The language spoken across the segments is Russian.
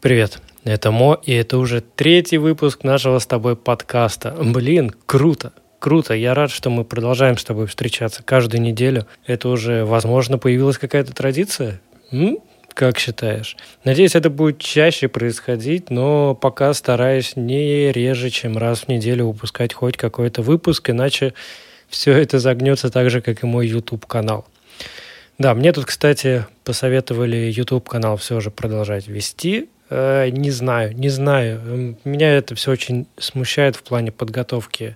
Привет, это Мо, и это уже третий выпуск нашего с тобой подкаста. Блин, круто, круто. Я рад, что мы продолжаем с тобой встречаться каждую неделю. Это уже, возможно, появилась какая-то традиция? М? Как считаешь? Надеюсь, это будет чаще происходить, но пока стараюсь не реже, чем раз в неделю выпускать хоть какой-то выпуск, иначе все это загнется так же, как и мой YouTube-канал. Да, мне тут, кстати, посоветовали YouTube-канал все же продолжать вести. Э, не знаю, не знаю. Меня это все очень смущает в плане подготовки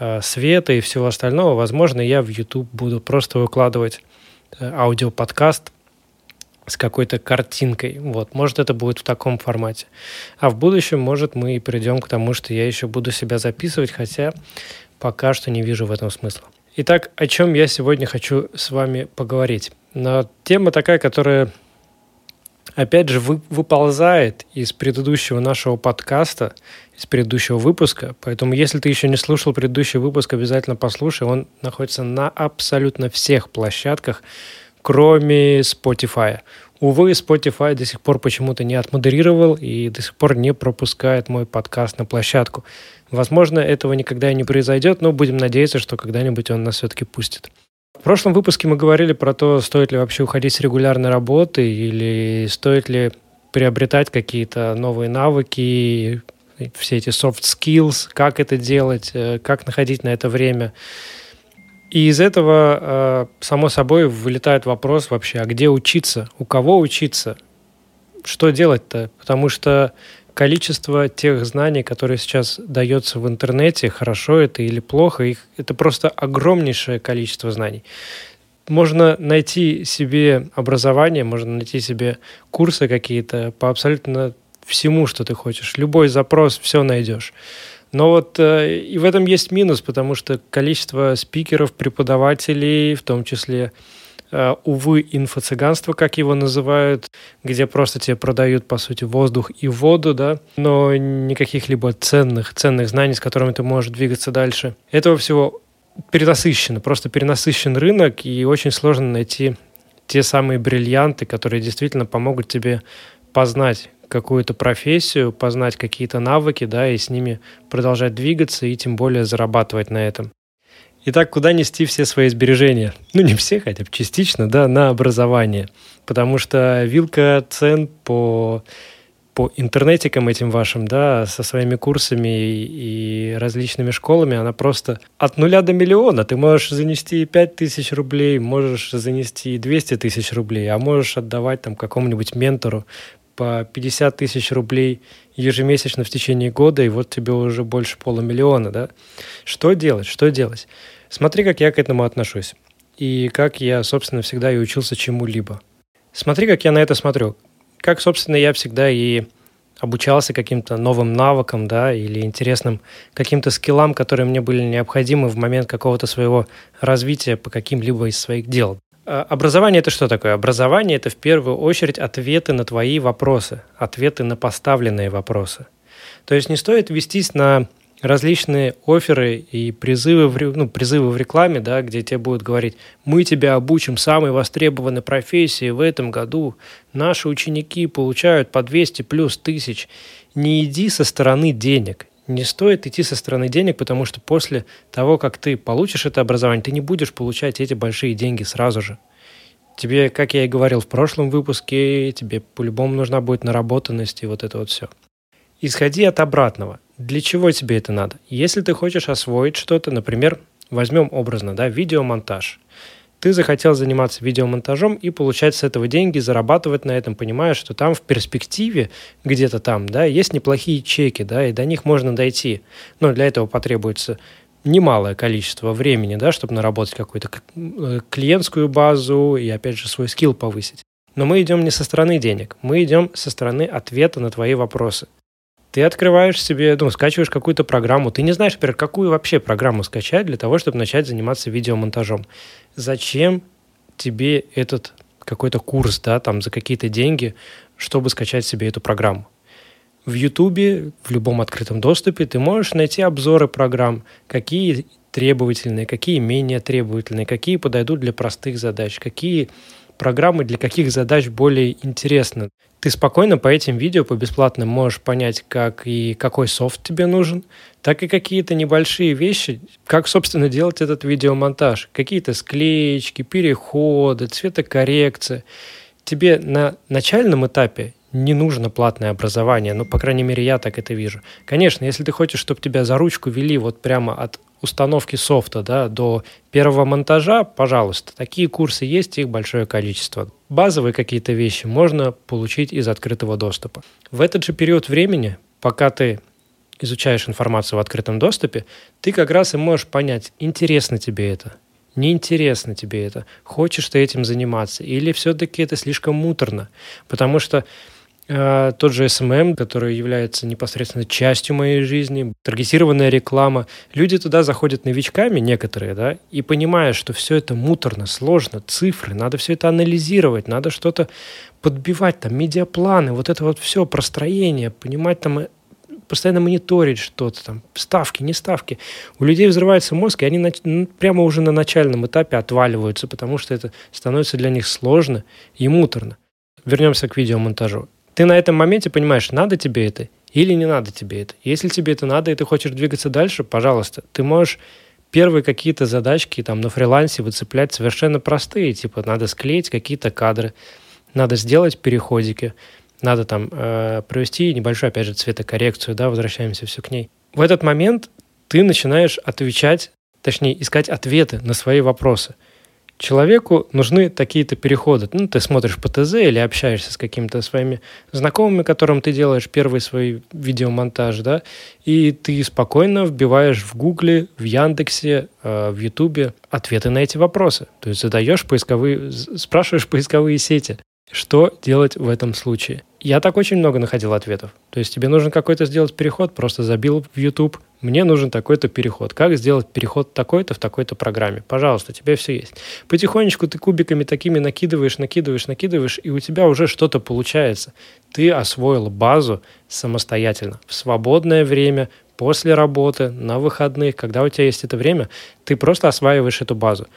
э, света и всего остального. Возможно, я в YouTube буду просто выкладывать э, аудиоподкаст с какой-то картинкой. Вот, может, это будет в таком формате. А в будущем, может, мы и придем к тому, что я еще буду себя записывать, хотя пока что не вижу в этом смысла. Итак, о чем я сегодня хочу с вами поговорить. Но тема такая, которая, опять же, вы, выползает из предыдущего нашего подкаста, из предыдущего выпуска. Поэтому, если ты еще не слушал предыдущий выпуск, обязательно послушай. Он находится на абсолютно всех площадках, кроме Spotify. Увы, Spotify до сих пор почему-то не отмодерировал и до сих пор не пропускает мой подкаст на площадку. Возможно, этого никогда и не произойдет, но будем надеяться, что когда-нибудь он нас все-таки пустит. В прошлом выпуске мы говорили про то, стоит ли вообще уходить с регулярной работы или стоит ли приобретать какие-то новые навыки, все эти soft skills, как это делать, э, как находить на это время. И из этого, э, само собой, вылетает вопрос вообще, а где учиться, у кого учиться, что делать-то? Потому что количество тех знаний, которые сейчас дается в интернете, хорошо это или плохо, их, это просто огромнейшее количество знаний. Можно найти себе образование, можно найти себе курсы какие-то по абсолютно всему, что ты хочешь. Любой запрос, все найдешь. Но вот э, и в этом есть минус, потому что количество спикеров, преподавателей, в том числе, э, увы, инфо-цыганство, как его называют, где просто тебе продают, по сути, воздух и воду, да, но никаких либо ценных, ценных знаний, с которыми ты можешь двигаться дальше. Этого всего перенасыщено, просто перенасыщен рынок, и очень сложно найти те самые бриллианты, которые действительно помогут тебе познать какую-то профессию, познать какие-то навыки, да, и с ними продолжать двигаться и тем более зарабатывать на этом. Итак, куда нести все свои сбережения? Ну, не все, хотя бы частично, да, на образование. Потому что вилка цен по, по интернетикам этим вашим, да, со своими курсами и, и различными школами, она просто от нуля до миллиона. Ты можешь занести 5 тысяч рублей, можешь занести 200 тысяч рублей, а можешь отдавать там какому-нибудь ментору по 50 тысяч рублей ежемесячно в течение года, и вот тебе уже больше полумиллиона, да? Что делать? Что делать? Смотри, как я к этому отношусь. И как я, собственно, всегда и учился чему-либо. Смотри, как я на это смотрю. Как, собственно, я всегда и обучался каким-то новым навыкам, да, или интересным каким-то скиллам, которые мне были необходимы в момент какого-то своего развития по каким-либо из своих дел. А, образование это что такое? Образование это в первую очередь ответы на твои вопросы, ответы на поставленные вопросы. То есть не стоит вестись на различные оферы и призывы в, ну, призывы в рекламе, да, где тебе будут говорить, мы тебя обучим самой востребованной профессии в этом году, наши ученики получают по 200 плюс тысяч. Не иди со стороны денег, не стоит идти со стороны денег, потому что после того, как ты получишь это образование, ты не будешь получать эти большие деньги сразу же. Тебе, как я и говорил в прошлом выпуске, тебе по-любому нужна будет наработанность и вот это вот все. Исходи от обратного. Для чего тебе это надо? Если ты хочешь освоить что-то, например, возьмем образно, да, видеомонтаж – ты захотел заниматься видеомонтажом и получать с этого деньги, зарабатывать на этом, понимая, что там в перспективе, где-то там, да, есть неплохие чеки, да, и до них можно дойти. Но для этого потребуется немалое количество времени, да, чтобы наработать какую-то э, клиентскую базу и, опять же, свой скилл повысить. Но мы идем не со стороны денег, мы идем со стороны ответа на твои вопросы. Ты открываешь себе, ну, скачиваешь какую-то программу. Ты не знаешь, например, какую вообще программу скачать для того, чтобы начать заниматься видеомонтажом. Зачем тебе этот какой-то курс, да, там за какие-то деньги, чтобы скачать себе эту программу? В Ютубе, в любом открытом доступе ты можешь найти обзоры программ, какие требовательные, какие менее требовательные, какие подойдут для простых задач, какие программы для каких задач более интересны. Ты спокойно по этим видео, по бесплатным, можешь понять, как и какой софт тебе нужен, так и какие-то небольшие вещи, как, собственно, делать этот видеомонтаж. Какие-то склеечки, переходы, цветокоррекция. Тебе на начальном этапе не нужно платное образование, ну, по крайней мере, я так это вижу. Конечно, если ты хочешь, чтобы тебя за ручку вели вот прямо от установки софта да, до первого монтажа, пожалуйста, такие курсы есть, их большое количество. Базовые какие-то вещи можно получить из открытого доступа. В этот же период времени, пока ты изучаешь информацию в открытом доступе, ты как раз и можешь понять, интересно тебе это, неинтересно тебе это, хочешь ты этим заниматься, или все-таки это слишком муторно. Потому что тот же SMM, который является непосредственно частью моей жизни, таргетированная реклама. Люди туда заходят новичками, некоторые, да, и понимая, что все это муторно, сложно, цифры, надо все это анализировать, надо что-то подбивать, там, медиапланы, вот это вот все, простроение, понимать там э, постоянно мониторить что-то там, ставки, не ставки. У людей взрывается мозг, и они на, прямо уже на начальном этапе отваливаются, потому что это становится для них сложно и муторно. Вернемся к видеомонтажу ты на этом моменте понимаешь, надо тебе это или не надо тебе это. Если тебе это надо, и ты хочешь двигаться дальше, пожалуйста, ты можешь первые какие-то задачки там на фрилансе выцеплять совершенно простые, типа надо склеить какие-то кадры, надо сделать переходики, надо там э, провести небольшую, опять же, цветокоррекцию, да, возвращаемся все к ней. В этот момент ты начинаешь отвечать, точнее, искать ответы на свои вопросы – человеку нужны такие-то переходы. Ну, ты смотришь по ТЗ или общаешься с какими-то своими знакомыми, которым ты делаешь первый свой видеомонтаж, да, и ты спокойно вбиваешь в Гугле, в Яндексе, э, в Ютубе ответы на эти вопросы. То есть задаешь поисковые, спрашиваешь поисковые сети. Что делать в этом случае? Я так очень много находил ответов. То есть тебе нужно какой-то сделать переход, просто забил в YouTube, мне нужен такой-то переход. Как сделать переход такой-то в такой-то программе? Пожалуйста, у тебя все есть. Потихонечку ты кубиками такими накидываешь, накидываешь, накидываешь, и у тебя уже что-то получается. Ты освоил базу самостоятельно. В свободное время, после работы, на выходных, когда у тебя есть это время, ты просто осваиваешь эту базу.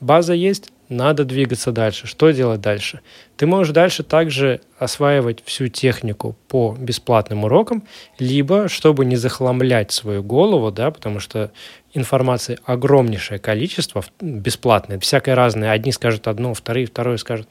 База есть, надо двигаться дальше. Что делать дальше? Ты можешь дальше также осваивать всю технику по бесплатным урокам, либо, чтобы не захламлять свою голову, да, потому что информации огромнейшее количество, бесплатное, всякое разное. Одни скажут одно, вторые, второе скажут.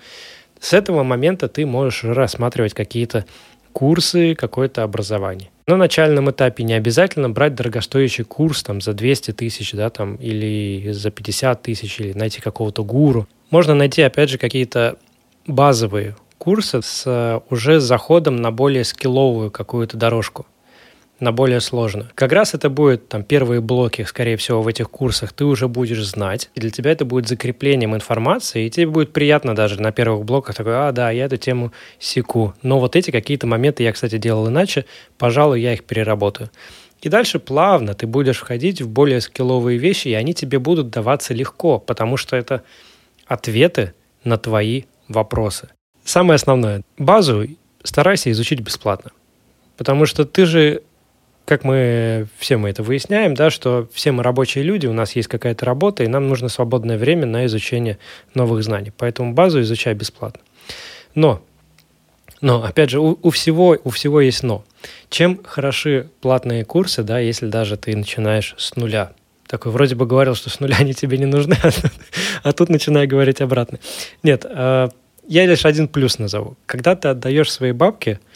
С этого момента ты можешь рассматривать какие-то курсы, какое-то образование. На начальном этапе не обязательно брать дорогостоящий курс там, за 200 тысяч да, там, или за 50 тысяч, или найти какого-то гуру. Можно найти, опять же, какие-то базовые курсы с э, уже заходом на более скилловую какую-то дорожку на более сложную. Как раз это будет там первые блоки, скорее всего, в этих курсах ты уже будешь знать. И для тебя это будет закреплением информации, и тебе будет приятно даже на первых блоках такой, а, да, я эту тему секу. Но вот эти какие-то моменты я, кстати, делал иначе, пожалуй, я их переработаю. И дальше плавно ты будешь входить в более скилловые вещи, и они тебе будут даваться легко, потому что это ответы на твои вопросы. Самое основное, базу старайся изучить бесплатно. Потому что ты же как мы все мы это выясняем, да, что все мы рабочие люди, у нас есть какая-то работа, и нам нужно свободное время на изучение новых знаний. Поэтому базу изучай бесплатно. Но, но опять же, у, у, всего, у всего есть но. Чем хороши платные курсы, да, если даже ты начинаешь с нуля? Такой вроде бы говорил, что с нуля они тебе не нужны, а тут начинаю говорить обратно. Нет, э, я лишь один плюс назову. Когда ты отдаешь свои бабки –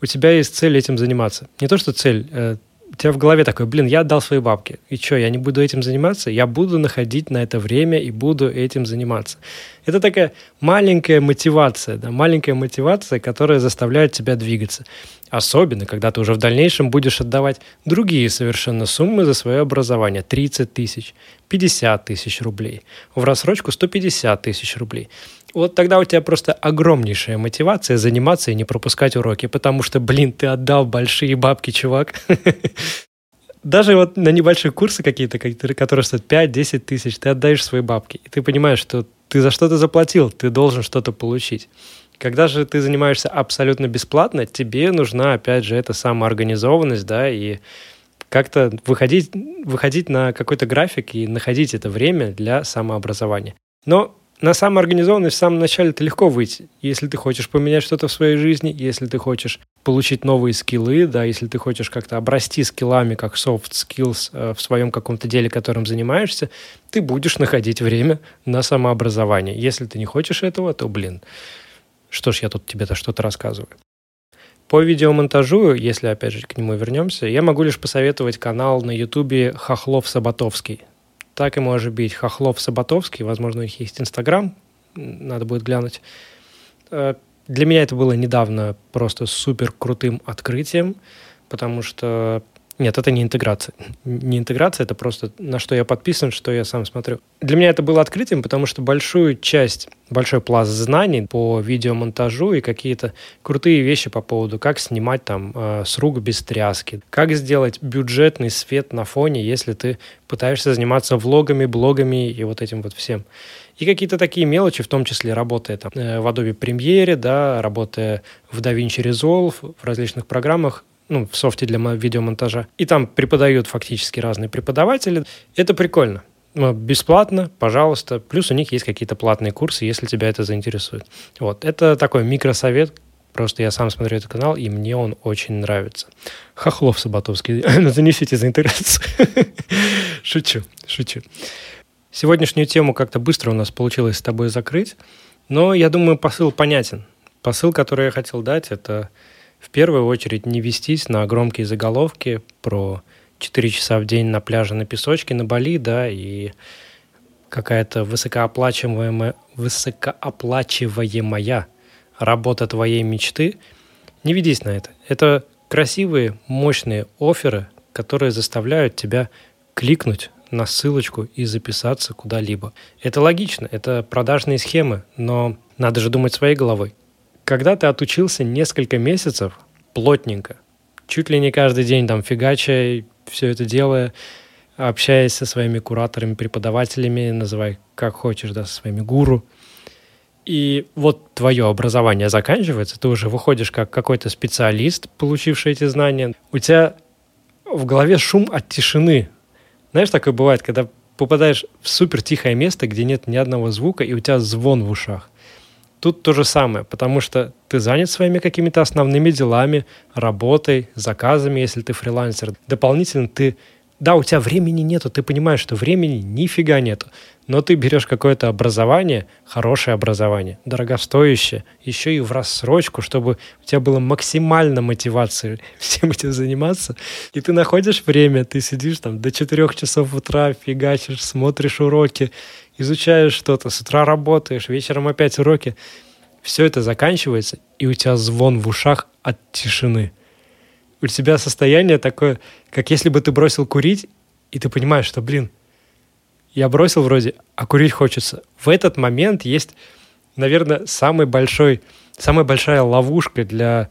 у тебя есть цель этим заниматься. Не то, что цель, э, у тебя в голове такой, блин, я отдал свои бабки. И что, я не буду этим заниматься? Я буду находить на это время и буду этим заниматься. Это такая маленькая мотивация, да, маленькая мотивация, которая заставляет тебя двигаться. Особенно, когда ты уже в дальнейшем будешь отдавать другие совершенно суммы за свое образование. 30 тысяч, 50 тысяч рублей. В рассрочку 150 тысяч рублей вот тогда у тебя просто огромнейшая мотивация заниматься и не пропускать уроки, потому что, блин, ты отдал большие бабки, чувак. Даже вот на небольшие курсы какие-то, которые стоят 5-10 тысяч, ты отдаешь свои бабки. И ты понимаешь, что ты за что-то заплатил, ты должен что-то получить. Когда же ты занимаешься абсолютно бесплатно, тебе нужна, опять же, эта самоорганизованность, да, и как-то выходить, выходить на какой-то график и находить это время для самообразования. Но на самоорганизованность в самом начале это легко выйти. Если ты хочешь поменять что-то в своей жизни, если ты хочешь получить новые скиллы, да, если ты хочешь как-то обрасти скиллами, как soft skills э, в своем каком-то деле, которым занимаешься, ты будешь находить время на самообразование. Если ты не хочешь этого, то, блин, что ж я тут тебе-то что-то рассказываю. По видеомонтажу, если опять же к нему вернемся, я могу лишь посоветовать канал на ютубе Хохлов Саботовский так и может быть Хохлов Саботовский, возможно, у них есть Инстаграм, надо будет глянуть. Э, для меня это было недавно просто супер крутым открытием, потому что нет, это не интеграция. Не интеграция, это просто на что я подписан, что я сам смотрю. Для меня это было открытием, потому что большую часть, большой пласт знаний по видеомонтажу и какие-то крутые вещи по поводу, как снимать там э, с рук без тряски, как сделать бюджетный свет на фоне, если ты пытаешься заниматься влогами, блогами и вот этим вот всем. И какие-то такие мелочи, в том числе работая там, э, в Adobe Premiere, да, работая в DaVinci Resolve, в различных программах, ну, в софте для видеомонтажа. И там преподают фактически разные преподаватели. Это прикольно. Ну, бесплатно, пожалуйста. Плюс у них есть какие-то платные курсы, если тебя это заинтересует. Вот. Это такой микросовет. Просто я сам смотрю этот канал, и мне он очень нравится. Хохлов Саботовский. Занесите за интеграцию. шучу, шучу. Сегодняшнюю тему как-то быстро у нас получилось с тобой закрыть. Но я думаю, посыл понятен. Посыл, который я хотел дать, это в первую очередь не вестись на громкие заголовки про 4 часа в день на пляже на песочке на Бали, да, и какая-то высокооплачиваемая, высокооплачиваемая работа твоей мечты, не ведись на это. Это красивые, мощные оферы, которые заставляют тебя кликнуть на ссылочку и записаться куда-либо. Это логично, это продажные схемы, но надо же думать своей головой. Когда ты отучился несколько месяцев плотненько, чуть ли не каждый день там фигача, все это делая, общаясь со своими кураторами, преподавателями, называй как хочешь, да, со своими гуру. И вот твое образование заканчивается, ты уже выходишь как какой-то специалист, получивший эти знания. У тебя в голове шум от тишины. Знаешь, такое бывает, когда попадаешь в супер тихое место, где нет ни одного звука, и у тебя звон в ушах. Тут то же самое, потому что ты занят своими какими-то основными делами, работой, заказами, если ты фрилансер. Дополнительно ты да, у тебя времени нету, ты понимаешь, что времени нифига нету, но ты берешь какое-то образование, хорошее образование, дорогостоящее, еще и в рассрочку, чтобы у тебя было максимально мотивации всем этим заниматься, и ты находишь время, ты сидишь там до 4 часов утра, фигачишь, смотришь уроки, изучаешь что-то, с утра работаешь, вечером опять уроки. Все это заканчивается, и у тебя звон в ушах от тишины. У тебя состояние такое, как если бы ты бросил курить, и ты понимаешь, что, блин, я бросил вроде, а курить хочется. В этот момент есть, наверное, самый большой, самая большая ловушка для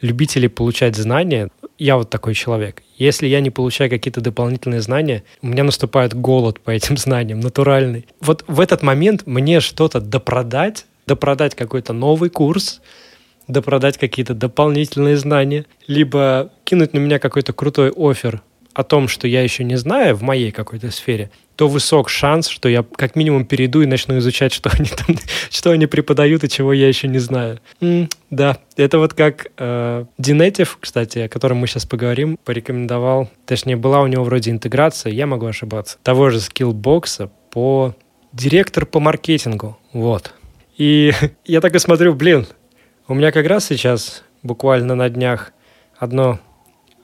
любителей получать знания. Я вот такой человек. Если я не получаю какие-то дополнительные знания, у меня наступает голод по этим знаниям, натуральный. Вот в этот момент мне что-то допродать, допродать какой-то новый курс, допродать какие-то дополнительные знания, либо кинуть на меня какой-то крутой офер о том, что я еще не знаю в моей какой-то сфере, то высок шанс, что я как минимум перейду и начну изучать, что они там, что они преподают и чего я еще не знаю. М, да, это вот как э, Динетив, кстати, о котором мы сейчас поговорим, порекомендовал, точнее, была у него вроде интеграция, я могу ошибаться, того же скиллбокса по директор по маркетингу, вот. И я так и смотрю, блин, у меня как раз сейчас буквально на днях одно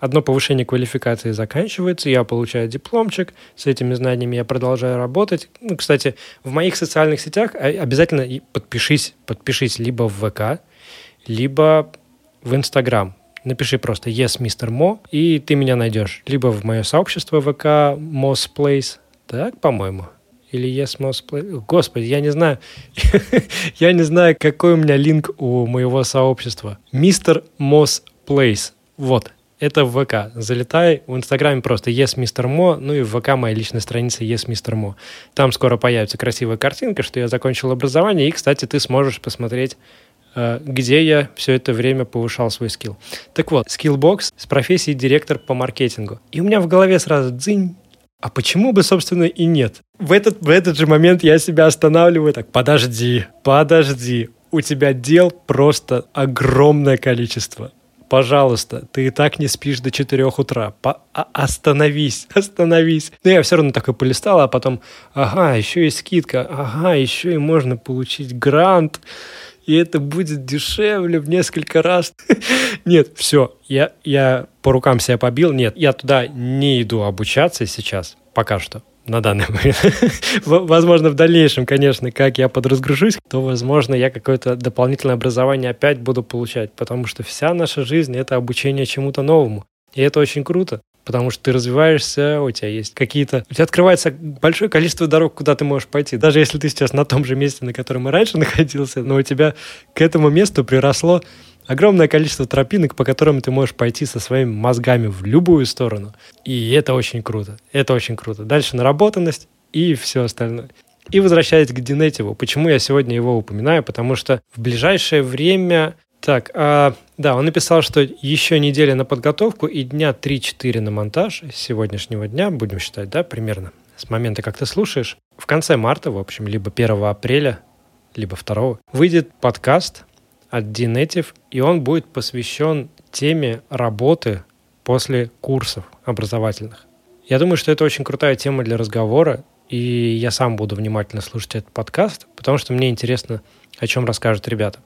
одно повышение квалификации заканчивается, я получаю дипломчик, с этими знаниями я продолжаю работать. Ну, кстати, в моих социальных сетях обязательно подпишись, подпишись либо в ВК, либо в Инстаграм. Напиши просто «Yes, Mr. Mo», и ты меня найдешь. Либо в мое сообщество ВК Moss Place, так, по-моему. Или Yes, Mo's Place. Господи, я не знаю. я не знаю, какой у меня link у моего сообщества. Mr. Mo's Place. Вот, это в ВК. Залетай, в Инстаграме просто Yes Mr. Mo, ну и в ВК моя личная страница Yes Mr. Mo. Там скоро появится красивая картинка, что я закончил образование, и, кстати, ты сможешь посмотреть э, где я все это время повышал свой skill. Так вот, Skillbox с профессией директор по маркетингу. И у меня в голове сразу дзынь, А почему бы, собственно, и нет? В этот, в этот же момент я себя останавливаю так, подожди, подожди, у тебя дел просто огромное количество пожалуйста, ты и так не спишь до 4 утра. По а остановись, остановись. Но я все равно такой полистал, а потом, ага, еще есть скидка, ага, еще и можно получить грант, и это будет дешевле в несколько раз. Нет, все, я, я по рукам себя побил. Нет, я туда не иду обучаться сейчас, пока что на данный момент. возможно, в дальнейшем, конечно, как я подразгружусь, то, возможно, я какое-то дополнительное образование опять буду получать, потому что вся наша жизнь — это обучение чему-то новому. И это очень круто, потому что ты развиваешься, у тебя есть какие-то... У тебя открывается большое количество дорог, куда ты можешь пойти. Даже если ты сейчас на том же месте, на котором и раньше находился, но у тебя к этому месту приросло огромное количество тропинок, по которым ты можешь пойти со своими мозгами в любую сторону. И это очень круто. Это очень круто. Дальше наработанность и все остальное. И возвращаясь к Динетиву, почему я сегодня его упоминаю? Потому что в ближайшее время... Так, а, да, он написал, что еще неделя на подготовку и дня 3-4 на монтаж сегодняшнего дня, будем считать, да, примерно, с момента, как ты слушаешь. В конце марта, в общем, либо 1 апреля, либо 2 выйдет подкаст от Dnative, и он будет посвящен теме работы после курсов образовательных. Я думаю, что это очень крутая тема для разговора, и я сам буду внимательно слушать этот подкаст, потому что мне интересно, о чем расскажут ребята.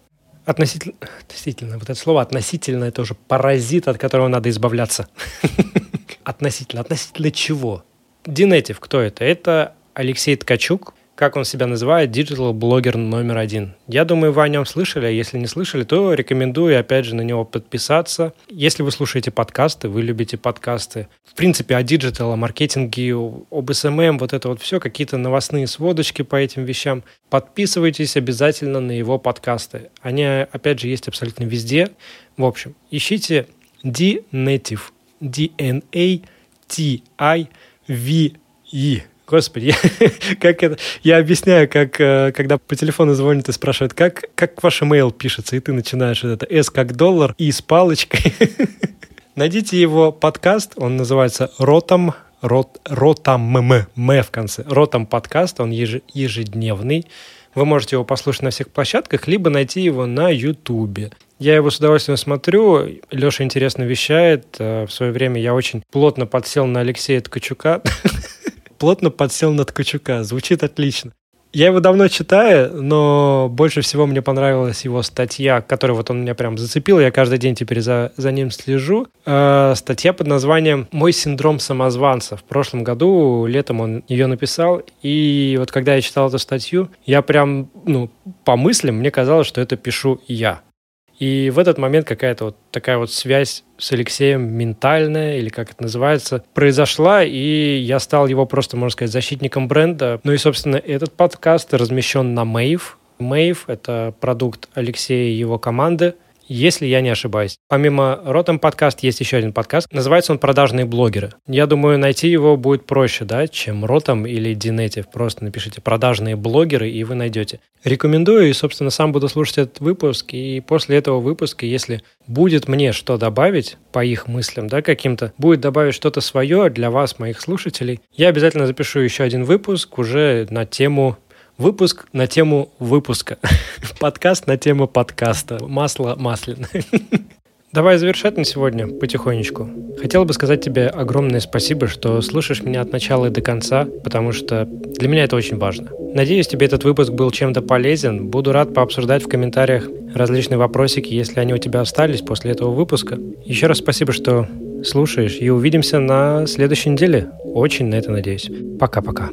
Относительно, относительно, вот это слово относительно, это уже паразит, от которого надо избавляться. Относительно, относительно чего? Dnative, кто это? Это Алексей Ткачук, как он себя называет, digital-блогер номер один. Я думаю, вы о нем слышали, а если не слышали, то рекомендую, опять же, на него подписаться. Если вы слушаете подкасты, вы любите подкасты, в принципе, о digital, о маркетинге, об SMM, вот это вот все, какие-то новостные сводочки по этим вещам, подписывайтесь обязательно на его подкасты. Они, опять же, есть абсолютно везде. В общем, ищите D-Native, D-N-A-T-I-V-E Господи, я, как это, я объясняю, как э, когда по телефону звонят и спрашивают, как, как ваш имейл пишется, и ты начинаешь это S как доллар, И с палочкой. Найдите его подкаст, он называется «Ротом», рот, ротам м, м в конце. Ротом подкаст, он ежедневный. Вы можете его послушать на всех площадках, либо найти его на Ютубе. Я его с удовольствием смотрю. Леша интересно вещает. Э, в свое время я очень плотно подсел на Алексея Ткачука. плотно подсел на Ткачука. Звучит отлично. Я его давно читаю, но больше всего мне понравилась его статья, которая вот он меня прям зацепил. Я каждый день теперь за, за ним слежу. Э, статья под названием «Мой синдром самозванца». В прошлом году, летом он ее написал. И вот когда я читал эту статью, я прям, ну, по мыслям, мне казалось, что это пишу я. И в этот момент какая-то вот такая вот связь с Алексеем ментальная, или как это называется, произошла, и я стал его просто, можно сказать, защитником бренда. Ну и, собственно, этот подкаст размещен на Мейв. Мейв — это продукт Алексея и его команды — если я не ошибаюсь. Помимо Ротом подкаст есть еще один подкаст. Называется он «Продажные блогеры». Я думаю, найти его будет проще, да, чем Ротом или Динетив. Просто напишите «Продажные блогеры» и вы найдете. Рекомендую и, собственно, сам буду слушать этот выпуск. И после этого выпуска, если будет мне что добавить по их мыслям, да, каким-то, будет добавить что-то свое для вас, моих слушателей, я обязательно запишу еще один выпуск уже на тему Выпуск на тему выпуска. Подкаст на тему подкаста. Масло масляное. Давай завершать на сегодня потихонечку. Хотел бы сказать тебе огромное спасибо, что слушаешь меня от начала и до конца, потому что для меня это очень важно. Надеюсь, тебе этот выпуск был чем-то полезен. Буду рад пообсуждать в комментариях различные вопросики, если они у тебя остались после этого выпуска. Еще раз спасибо, что слушаешь, и увидимся на следующей неделе. Очень на это надеюсь. Пока-пока.